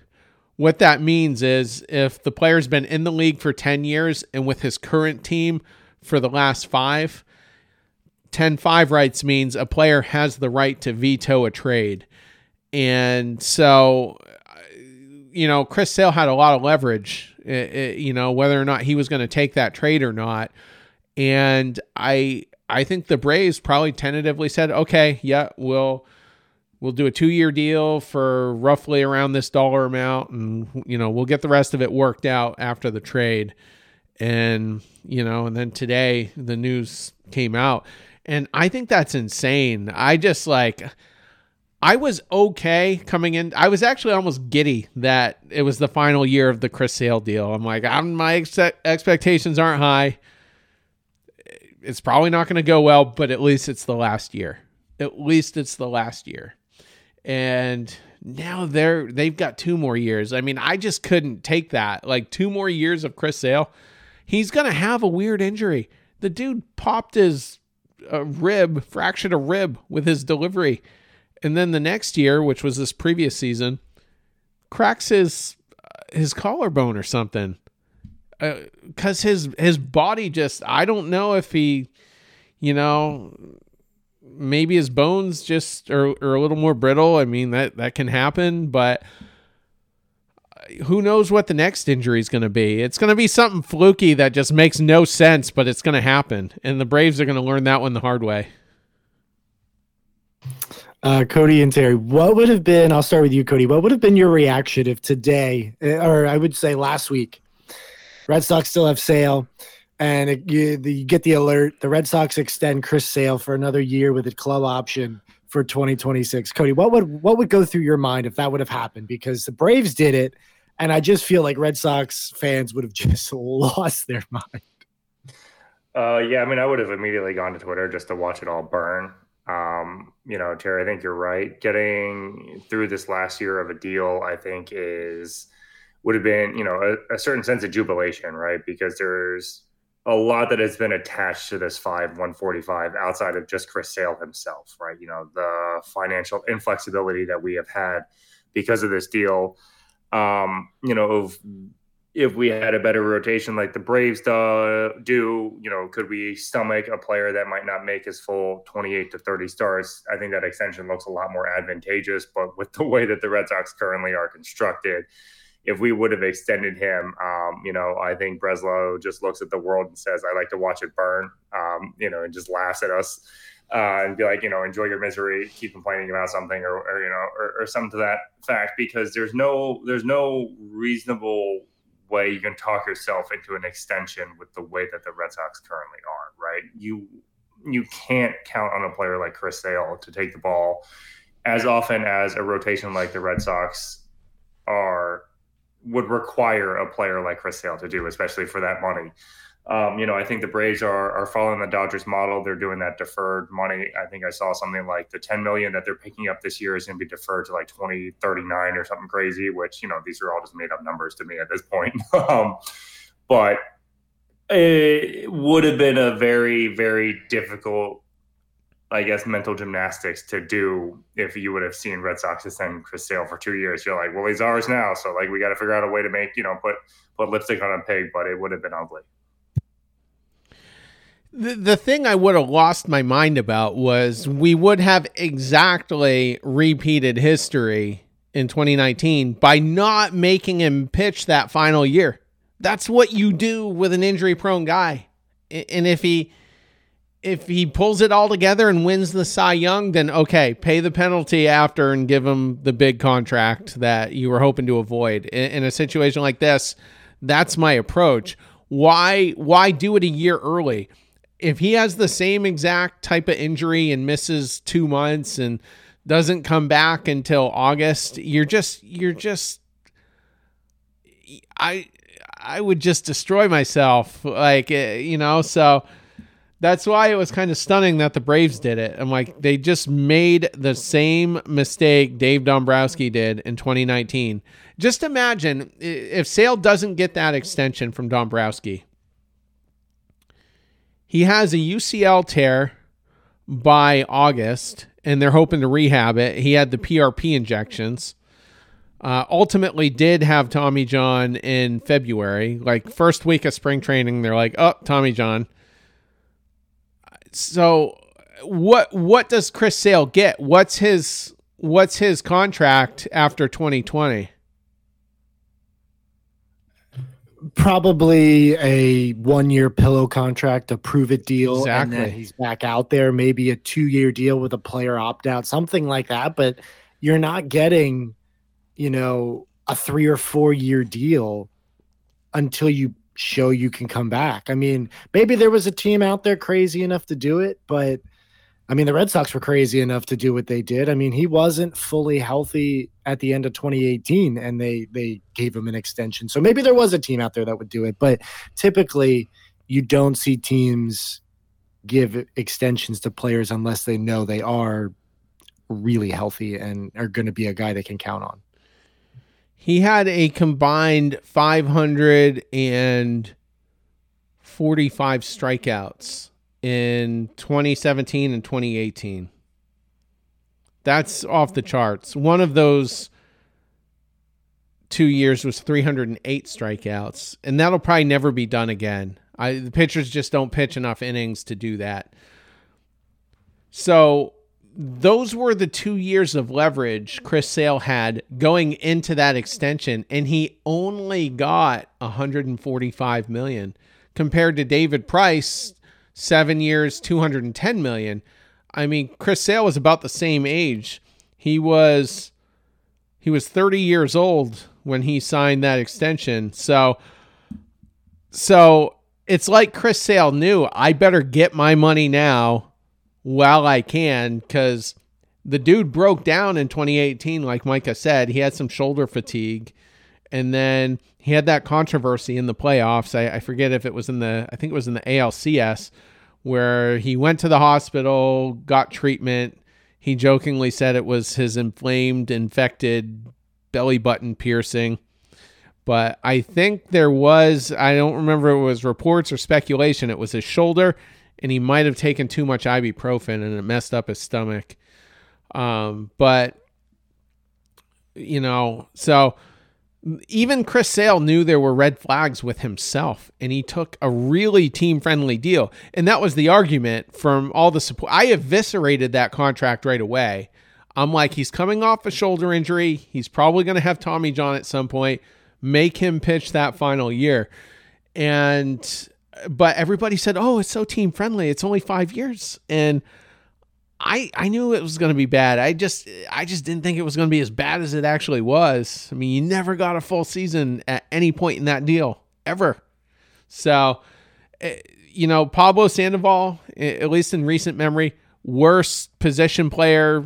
what that means is if the player's been in the league for 10 years and with his current team for the last five, 10 5 rights means a player has the right to veto a trade. And so you know, Chris Sale had a lot of leverage, uh, you know, whether or not he was going to take that trade or not. And I I think the Braves probably tentatively said, "Okay, yeah, we'll we'll do a 2-year deal for roughly around this dollar amount and you know, we'll get the rest of it worked out after the trade." And, you know, and then today the news came out. And I think that's insane. I just like I was okay coming in. I was actually almost giddy that it was the final year of the Chris Sale deal. I'm like, I'm, my ex- expectations aren't high. It's probably not going to go well, but at least it's the last year. At least it's the last year. and now they're they've got two more years. I mean, I just couldn't take that. Like two more years of Chris Sale. He's gonna have a weird injury. The dude popped his uh, rib, fractured a rib with his delivery, and then the next year, which was this previous season, cracks his uh, his collarbone or something. Because uh, his his body just I don't know if he, you know, maybe his bones just are, are a little more brittle. I mean that that can happen, but who knows what the next injury is going to be? It's going to be something fluky that just makes no sense, but it's going to happen, and the Braves are going to learn that one the hard way. Uh, Cody and Terry, what would have been? I'll start with you, Cody. What would have been your reaction if today, or I would say last week, Red Sox still have Sale, and it, you, the, you, get the alert. The Red Sox extend Chris Sale for another year with a club option for 2026. Cody, what would what would go through your mind if that would have happened? Because the Braves did it, and I just feel like Red Sox fans would have just lost their mind. Uh, yeah, I mean, I would have immediately gone to Twitter just to watch it all burn. Um, you know, Terry, I think you're right. Getting through this last year of a deal, I think, is would have been, you know, a, a certain sense of jubilation, right? Because there's a lot that has been attached to this five 145 outside of just Chris Sale himself, right? You know, the financial inflexibility that we have had because of this deal. Um, you know, of if we had a better rotation like the Braves do, you know, could we stomach a player that might not make his full 28 to 30 starts? I think that extension looks a lot more advantageous. But with the way that the Red Sox currently are constructed, if we would have extended him, um, you know, I think Breslow just looks at the world and says, "I like to watch it burn," um, you know, and just laughs at us uh, and be like, you know, enjoy your misery, keep complaining about something, or, or you know, or, or something to that fact, because there's no there's no reasonable way you can talk yourself into an extension with the way that the Red Sox currently are. Right? You you can't count on a player like Chris Sale to take the ball as often as a rotation like the Red Sox are would require a player like Chris Sale to do, especially for that money. Um, you know, I think the Braves are are following the Dodgers model. They're doing that deferred money. I think I saw something like the 10 million that they're picking up this year is going to be deferred to like 2039 or something crazy, which, you know, these are all just made up numbers to me at this point. um, but it would have been a very, very difficult I guess, mental gymnastics to do if you would have seen Red Sox extend Chris Sale for two years. You're like, well, he's ours now, so like we got to figure out a way to make you know put put lipstick on a pig, but it would have been ugly. The, the thing I would have lost my mind about was we would have exactly repeated history in 2019 by not making him pitch that final year. That's what you do with an injury prone guy. And if he if he pulls it all together and wins the Cy Young, then okay, pay the penalty after and give him the big contract that you were hoping to avoid. In, in, a situation like this, that's my approach. Why why do it a year early? If he has the same exact type of injury and misses 2 months and doesn't come back until August, you're just you're just I I would just destroy myself like eh, you know, so that's why it was kind of stunning that the Braves did it. I'm like, they just made the same mistake Dave Dombrowski did in 2019. Just imagine if Sale doesn't get that extension from Dombrowski. He has a UCL tear by August, and they're hoping to rehab it. He had the PRP injections. Uh, ultimately, did have Tommy John in February. Like first week of spring training, they're like, "Oh, Tommy John." so what what does Chris Sale get? What's his what's his contract after 2020? Probably a one year pillow contract, a prove it deal, exactly. and then he's back out there. Maybe a two year deal with a player opt out, something like that. But you're not getting, you know, a three or four year deal until you show you can come back. I mean, maybe there was a team out there crazy enough to do it, but I mean, the Red Sox were crazy enough to do what they did. I mean, he wasn't fully healthy at the end of 2018 and they they gave him an extension. So maybe there was a team out there that would do it, but typically you don't see teams give extensions to players unless they know they are really healthy and are going to be a guy they can count on. He had a combined 545 strikeouts in 2017 and 2018. That's off the charts. One of those two years was 308 strikeouts, and that'll probably never be done again. I, the pitchers just don't pitch enough innings to do that. So those were the two years of leverage Chris Sale had going into that extension, and he only got 145 million compared to David Price, seven years, 210 million. I mean, Chris Sale was about the same age. He was he was 30 years old when he signed that extension. So so it's like Chris Sale knew I better get my money now while I can because the dude broke down in 2018, like Micah said. He had some shoulder fatigue. And then he had that controversy in the playoffs. I, I forget if it was in the, I think it was in the ALCS, where he went to the hospital, got treatment. He jokingly said it was his inflamed, infected belly button piercing. But I think there was, I don't remember it was reports or speculation, it was his shoulder, and he might have taken too much ibuprofen and it messed up his stomach. Um, but, you know, so even Chris Sale knew there were red flags with himself, and he took a really team friendly deal. And that was the argument from all the support. I eviscerated that contract right away. I'm like, he's coming off a shoulder injury. He's probably going to have Tommy John at some point. Make him pitch that final year. And, but everybody said, oh, it's so team friendly. It's only five years. And, I I knew it was going to be bad. I just I just didn't think it was going to be as bad as it actually was. I mean, you never got a full season at any point in that deal ever. So, eh, you know, Pablo Sandoval, at least in recent memory, worst position player,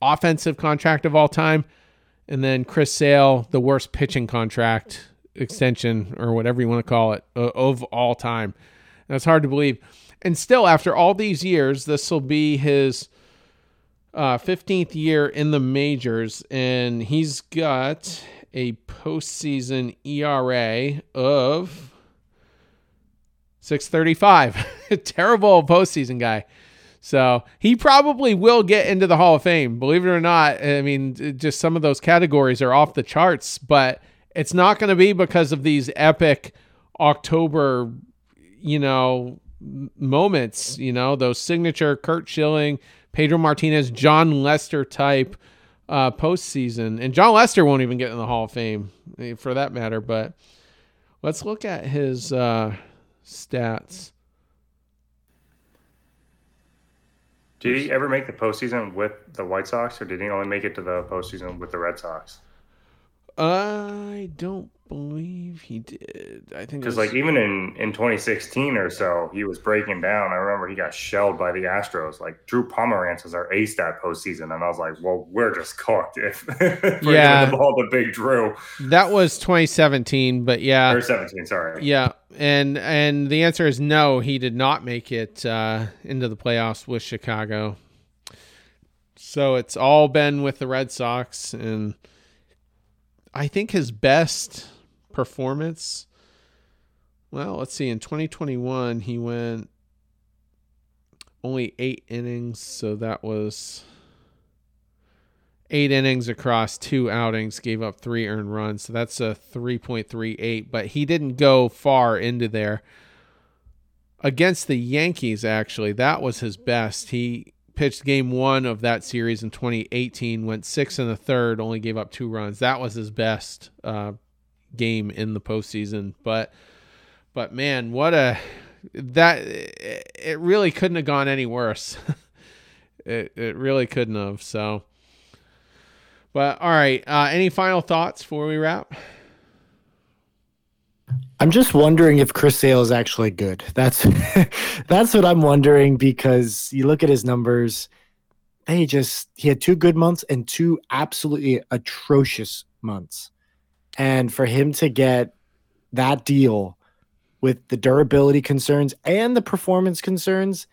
offensive contract of all time, and then Chris Sale, the worst pitching contract extension or whatever you want to call it of all time. That's hard to believe and still, after all these years, this will be his uh, 15th year in the majors, and he's got a postseason ERA of 635. Terrible postseason guy. So he probably will get into the Hall of Fame. Believe it or not, I mean, just some of those categories are off the charts, but it's not going to be because of these epic October, you know, moments, you know, those signature Curt Schilling, Pedro Martinez, Jon Lester type uh, postseason. And Jon Lester won't even get in the Hall of Fame eh, for that matter. But let's look at his uh, stats. Did he ever make the postseason with the White Sox, or did he only make it to the postseason with the Red Sox? I don't believe he did. I think because like even in in 2016 or so, he was breaking down. I remember he got shelled by the Astros. Like Drew Pomeranz was our ace that postseason, and I was like, well, we're just cooked if yeah the ball to Big Drew. That was 2017, but yeah, or 17. Sorry. Yeah, and and the answer is no. He did not make it uh, into the playoffs with Chicago. So it's all been with the Red Sox and. I think his best performance. Well, let's see. In 2021, he went only eight innings, so that was eight innings across two outings, gave up three earned runs. So that's a 3.38, but he didn't go far into there. Against the Yankees, actually, that was his best. He pitched game one of that series in 2018, went six in the third, only gave up two runs. That was his best uh, game in the postseason. But but man, what a that it really couldn't have gone any worse. it it really couldn't have. So, but all right. Uh, any final thoughts before we wrap? I'm just wondering if Chris Sale is actually good. That's that's what I'm wondering because you look at his numbers. they just he had two good months and two absolutely atrocious months. And for him to get that deal with the durability concerns and the performance concerns,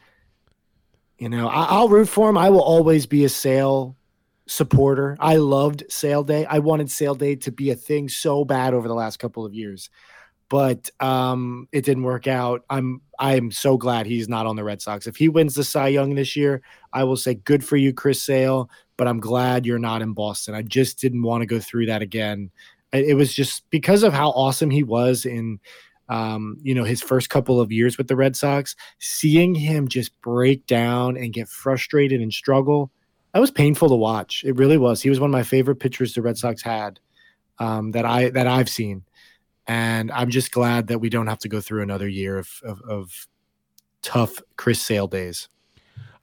You know, I, will root for him. I will always be a Sale supporter. I loved Sale Day. I wanted Sale Day to be a thing so bad over the last couple of years, but um, it didn't work out. I'm I'm so glad he's not on the Red Sox. If he wins the Cy Young this year, I will say good for you, Chris Sale. But I'm glad you're not in Boston. I just didn't want to go through that again. It was just because of how awesome he was in um, you know, his first couple of years with the Red Sox, seeing him just break down and get frustrated and struggle, that was painful to watch. It really was. He was one of my favorite pitchers the Red Sox had um, that I that I've seen, and I'm just glad that we don't have to go through another year of of, of tough Chris Sale days.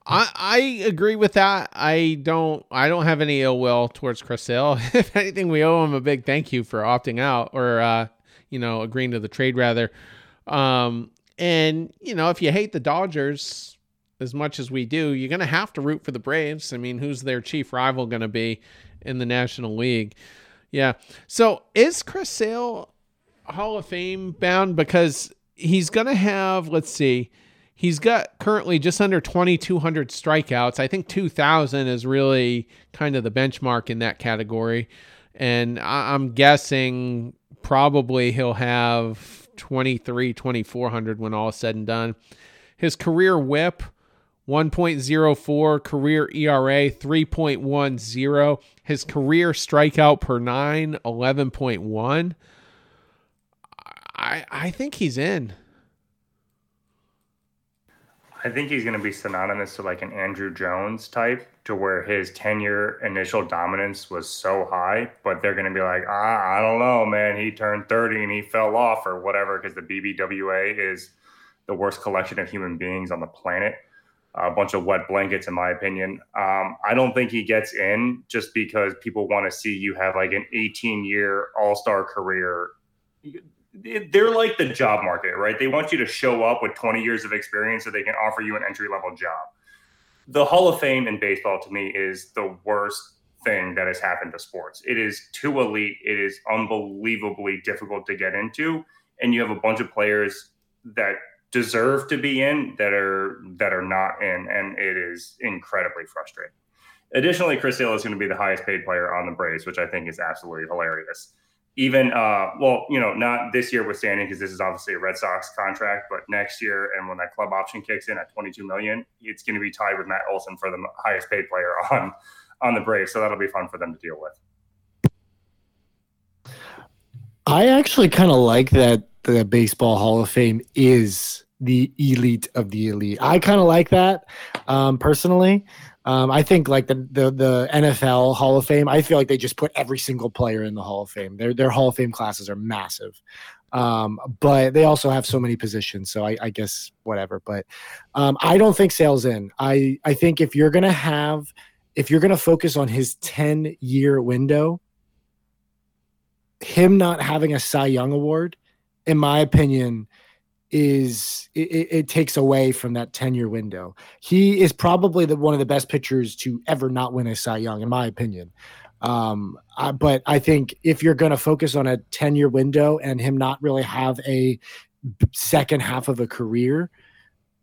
I, I agree with that. I don't I don't have any ill will towards Chris Sale. if anything, we owe him a big thank you for opting out or uh, you know, agreeing to the trade rather. Um, and you know, if you hate the Dodgers as much as we do, you're going to have to root for the Braves. I mean, who's their chief rival going to be in the National League? Yeah. So is Chris Sale Hall of Fame bound because he's going to have, let's see, he's got currently just under 2,200 strikeouts. I think 2,000 is really kind of the benchmark in that category. And I'm guessing probably he'll have 23, 2400 when all is said and done. His career whip 1.04, career ERA 3.10, his career strikeout per 9 11.1. I I think he's in. I think he's going to be synonymous to like an Andruw Jones type, to where his 10 year initial dominance was so high, but they're going to be like, ah, I don't know, man. He turned 30 and he fell off or whatever, because the BBWA is the worst collection of human beings on the planet. A bunch of wet blankets, in my opinion. Um, I don't think he gets in just because people want to see you have like an 18 year all star career they're like the job market, right? They want you to show up with 20 years of experience so they can offer you an entry level job. The Hall of Fame in baseball to me is the worst thing that has happened to sports. It is too elite. It is unbelievably difficult to get into, and you have a bunch of players that deserve to be in that are that are not in, and it is incredibly frustrating. Additionally, Chris Sale is going to be the highest paid player on the Braves, which I think is absolutely hilarious even uh, well, you know, not this year withstanding because this is obviously a Red Sox contract, but next year and when that club option kicks in at 22 million, it's going to be tied with Matt Olson for the highest paid player on on the Braves. So that'll be fun for them to deal with. I actually kind of like that the Baseball Hall of Fame is the elite of the elite. I kind of like that um, personally. Um, I think like the, the the NFL Hall of Fame, I feel like they just put every single player in the Hall of Fame. Their their Hall of Fame classes are massive, um, but they also have so many positions. So I, I guess whatever. But um, I don't think Sale's in. I I think if you're gonna have if you're gonna focus on his ten year window, him not having a Cy Young award, in my opinion, is it, it, takes away from that 10 year window. He is probably the one of the best pitchers to ever not win a Cy Young, in my opinion. Um, I, but I think if you're going to focus on a 10 year window and him not really have a second half of a career,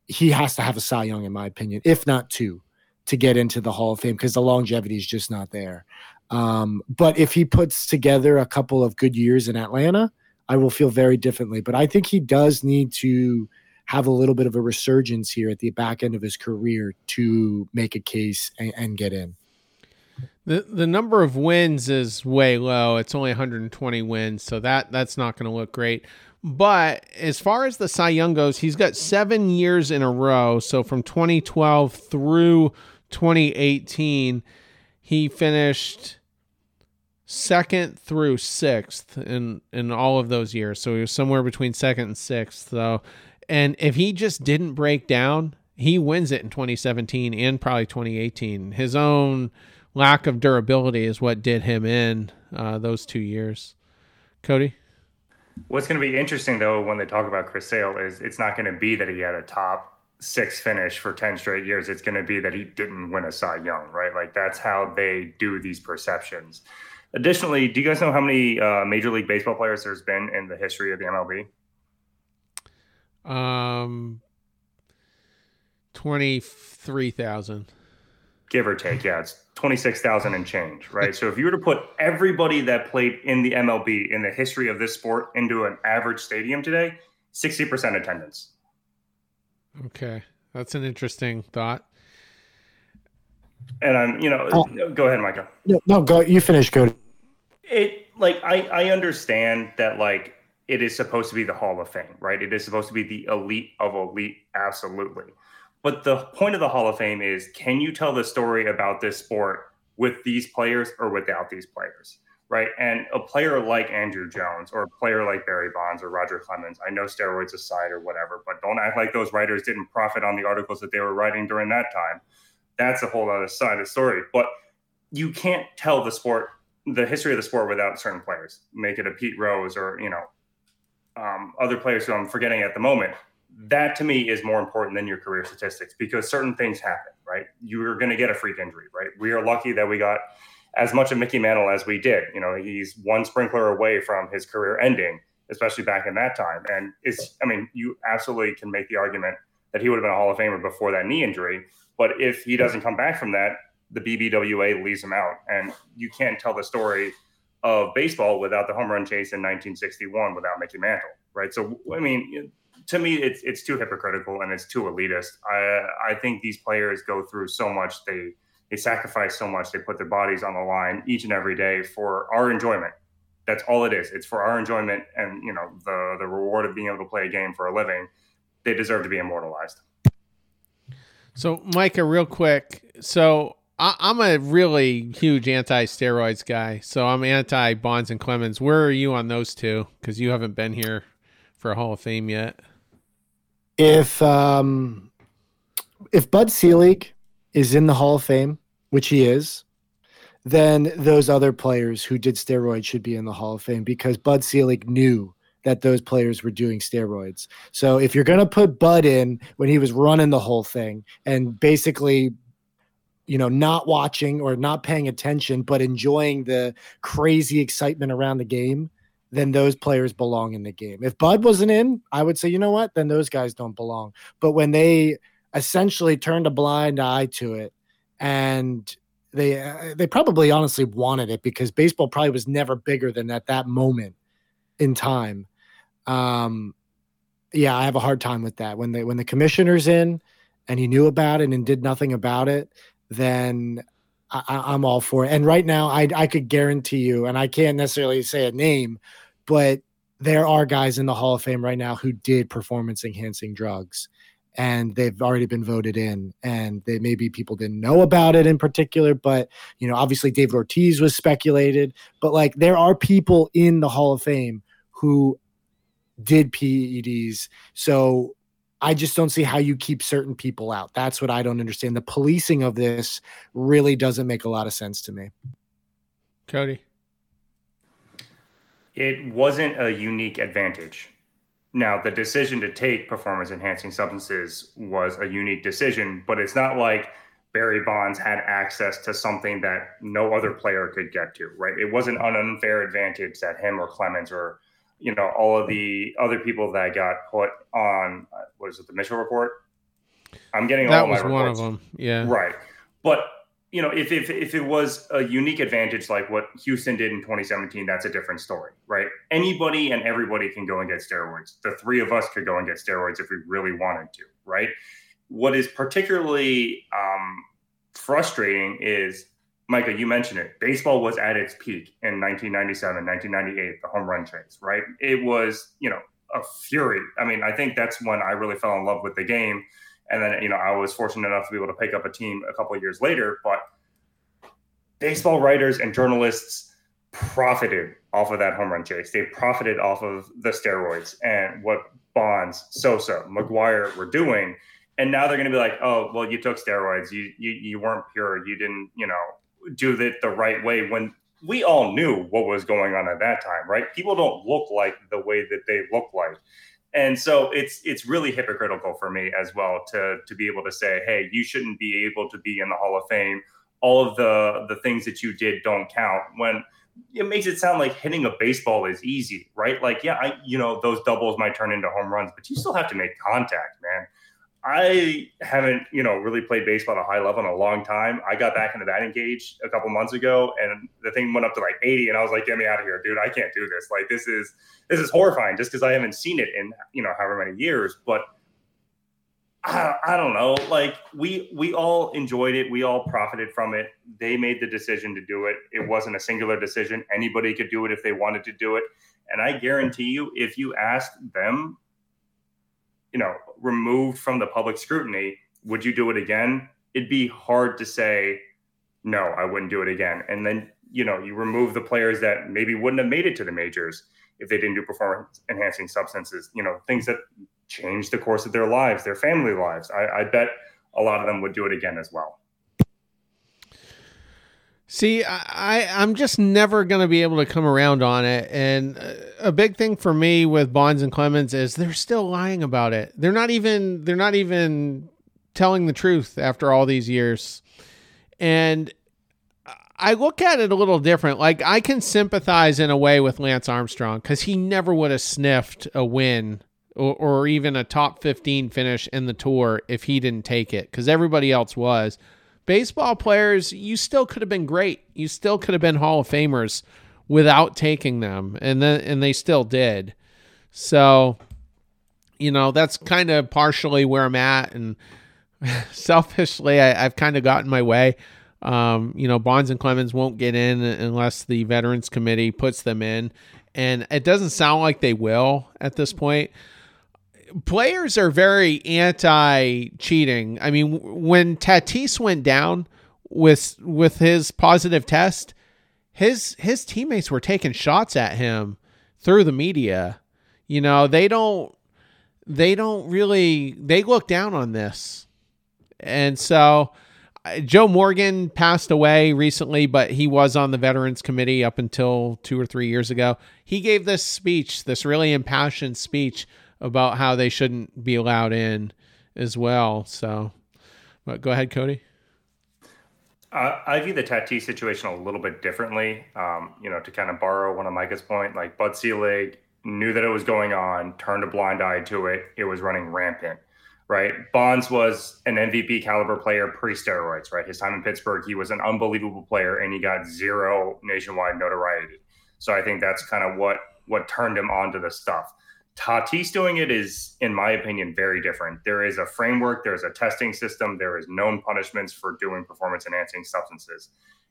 he has to have a Cy Young, in my opinion, if not two, to get into the Hall of Fame because the longevity is just not there. Um, but if he puts together a couple of good years in Atlanta, I will feel very differently. But I think he does need to have a little bit of a resurgence here at the back end of his career to make a case and, and get in. The the number of wins is way low. It's only 120 wins, so that that's not going to look great. But as far as the Cy Young goes, he's got seven years in a row. So from 2012 through 2018, he finished second through sixth in in all of those years. So he was somewhere between second and sixth. So, and if he just didn't break down, he wins it in 2017 and probably 2018. His own lack of durability is what did him in uh, those two years. Cody. What's going to be interesting though when they talk about Chris Sale is it's not going to be that he had a top six finish for 10 straight years. It's going to be that he didn't win a Cy Young, right? Like that's how they do these perceptions. Additionally, do you guys know how many uh, Major League Baseball players there's been in the history of the MLB? Um, 23,000. Give or take. Yeah, it's 26,000 and change, right? so if you were to put everybody that played in the MLB in the history of this sport into an average stadium today, 60% attendance. Okay. That's an interesting thought. And I'm, you know, oh. go ahead, Micah. No, no, go. You finish, Cody. It like I I understand that like it is supposed to be the Hall of Fame, right? It is supposed to be the elite of elite, absolutely. But the point of the Hall of Fame is can you tell the story about this sport with these players or without these players? Right. And a player like Andruw Jones or a player like Barry Bonds or Roger Clemens, I know steroids aside or whatever, but don't act like those writers didn't profit on the articles that they were writing during that time. That's a whole other side of the story. But you can't tell the sport, the history of the sport without certain players. Make it a Pete Rose or, you know, um, other players who I'm forgetting at the moment that to me is more important than your career statistics because certain things happen, right? You're going to get a freak injury, right? We are lucky that we got as much of Mickey Mantle as we did. You know, he's one sprinkler away from his career ending, especially back in that time. And it's, I mean, you absolutely can make the argument that he would have been a Hall of Famer before that knee injury. But if he doesn't come back from that, the BBWA leaves him out. And you can't tell the story of baseball without the home run chase in 1961 without Mickey Mantle, right? So, I mean, to me, it's it's too hypocritical and it's too elitist. I I think these players go through so much. They they sacrifice so much. They put their bodies on the line each and every day for our enjoyment. That's all it is. It's for our enjoyment and you know the the reward of being able to play a game for a living. They deserve to be immortalized. So, Micah, real quick. So, I, am a really huge anti-steroids guy. So, I'm anti Bonds and Clemens. Where are you on those two? Because you haven't been here for a Hall of Fame yet if um, if Bud Selig is in the Hall of Fame, which he is, then those other players who did steroids should be in the Hall of Fame because Bud Selig knew that those players were doing steroids. So if you're going to put Bud in when he was running the whole thing and basically you know not watching or not paying attention but enjoying the crazy excitement around the game then those players belong in the game. If Bud wasn't in, I would say, you know what? Then those guys don't belong. But when they essentially turned a blind eye to it and they uh, they probably honestly wanted it because baseball probably was never bigger than at that moment in time. Um, yeah, I have a hard time with that. When the when the commissioner's in and he knew about it and did nothing about it, then I, am all for it. And right now, I I could guarantee you, and I can't necessarily say a name, but there are guys in the Hall of Fame right now who did performance enhancing drugs and they've already been voted in and they maybe people didn't know about it in particular but you know obviously David Ortiz was speculated but like there are people in the Hall of Fame who did PEDs so I just don't see how you keep certain people out that's what I don't understand the policing of this really doesn't make a lot of sense to me Cody it wasn't a unique advantage. Now, the decision to take performance enhancing substances was a unique decision, but it's not like Barry Bonds had access to something that no other player could get to, right? It wasn't an unfair advantage that him or Clemens or, you know, all of the other people that got put on, uh, was it the Mitchell report? I'm getting that all was my one of them. Yeah. Right. But you know, if, if if it was a unique advantage like what Houston did in 2017, that's a different story, right? Anybody and everybody can go and get steroids. The three of us could go and get steroids if we really wanted to, right? What is particularly um, frustrating is, Micah, you mentioned it. Baseball was at its peak in 1997, 1998, the home run chase, right? It was, you know, a fury. I mean, I think that's when I really fell in love with the game and then, you know, I was fortunate enough to be able to pick up a team a couple years later. But baseball writers and journalists profited off of that home run chase. They profited off of the steroids and what Bonds, Sosa, McGwire were doing. And now they're going to be like, oh, well, you took steroids. You, you, you weren't pure. You didn't, you know, do it the right way when we all knew what was going on at that time, right? People don't look like the way that they look like. And so it's it's really hypocritical for me as well to to be able to say hey you shouldn't be able to be in the hall of fame. All of the the things that you did don't count when it makes it sound like hitting a baseball is easy right? Like yeah i you know those doubles might turn into home runs but you still have to make contact man I haven't, you know, really played baseball at a high level in a long time. I got back in the batting cage a couple months ago, and the thing went up to like 80, and I was like, "Get me out of here, dude! I can't do this. Like, this is this is horrifying." Just because I haven't seen it in, you know, however many years. But I, I don't know. Like, we we all enjoyed it. We all profited from it. They made the decision to do it. It wasn't a singular decision. Anybody could do it if they wanted to do it. And I guarantee you, if you asked them you know, removed from the public scrutiny, would you do it again? It'd be hard to say, no, I wouldn't do it again. And then, you know, you remove the players that maybe wouldn't have made it to the majors if they didn't do performance enhancing substances, you know, things that change the course of their lives, their family lives. I, I bet a lot of them would do it again as well. See, I, I'm just never going to be able to come around on it. And uh, a big thing for me with Bonds and Clemens is they're still lying about it. They're not even they're not even telling the truth after all these years. And I look at it a little different. Like I can sympathize in a way with Lance Armstrong because he never would have sniffed a win or, or even a top 15 finish in the tour if he didn't take it because everybody else was baseball players, you still could have been great. You still could have been Hall of Famers without taking them, and then and they still did. So, you know, that's kind of partially where I'm at, and selfishly, I, have kind of gotten my way. Um, you know, Bonds and Clemens won't get in unless the Veterans Committee puts them in, and it doesn't sound like they will at this point players are very anti cheating. I mean, when Tatis went down with with his positive test, his his teammates were taking shots at him through the media. You know, they don't they don't really they look down on this. And so uh, Joe Morgan passed away recently, but he was on the Veterans Committee up until two or three years ago. He gave this speech, this really impassioned speech about how they shouldn't be allowed in as well. So, but go ahead, Cody. Uh, I view the Tatis situation a little bit differently. Um, you know, to kind of borrow one of Micah's point, like Bud Selig knew that it was going on, turned a blind eye to it. It was running rampant, right? Bonds was an MVP caliber player pre steroids, right? His time in Pittsburgh, he was an unbelievable player, and he got zero nationwide notoriety. So I think that's kind of what what turned him onto the stuff. Tatis doing it is, in my opinion, very different. There is a framework, there's a testing system, there is known punishments for doing performance enhancing substances.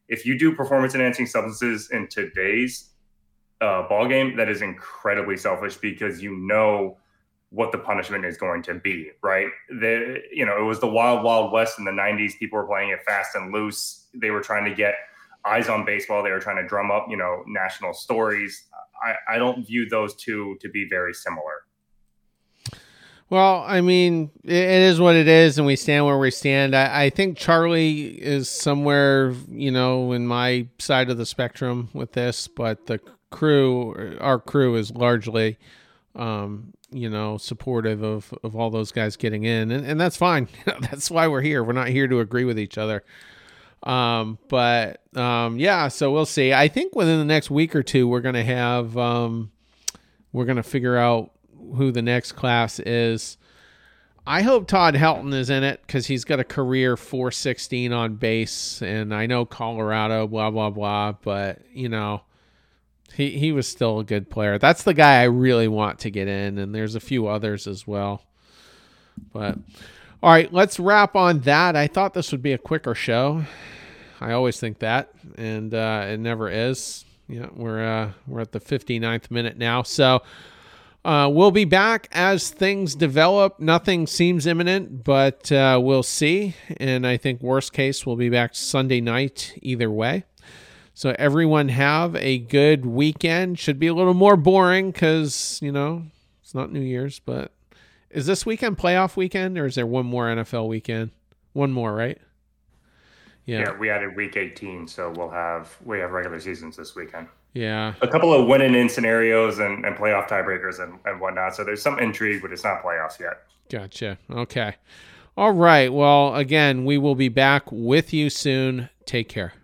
If you do performance enhancing substances in today's uh, ball game, that is incredibly selfish because you know what the punishment is going to be, right? The you know it was the wild wild west in the '90s. People were playing it fast and loose. They were trying to get eyes on baseball. They were trying to drum up, you know, national stories. I, I don't view those two to be very similar. Well, I mean, it is what it is, and we stand where we stand. I, I, think Charlie is somewhere, you know, in my side of the spectrum with this, but the crew, our crew, is largely, um, you know, supportive of of all those guys getting in, and, and that's fine. that's why we're here. We're not here to agree with each other. Um, but um, yeah, so we'll see. I think within the next week or two, we're gonna have um, we're gonna figure out who the next class is. I hope Todd Helton is in it because he's got a career 416 on base, and I know Colorado, blah blah blah, but you know. He, he was still a good player. That's the guy I really want to get in, and there's a few others as well. But all right, let's wrap on that. I thought this would be a quicker show. I always think that, and uh, it never is. Yeah, we're uh, we're at the 59th minute now, so uh, we'll be back as things develop. Nothing seems imminent, but uh, we'll see. And I think worst case, we'll be back Sunday night either way. So everyone have a good weekend. Should be a little more boring because you know it's not New Year's, but is this weekend playoff weekend or is there one more NFL weekend? One more, right? Yeah. yeah, we added week 18, so we'll have we have regular seasons this weekend. Yeah, a couple of winning in scenarios and, and playoff tiebreakers and, and whatnot. So there's some intrigue, but it's not playoffs yet. Gotcha. Okay. All right. Well, again, we will be back with you soon. Take care.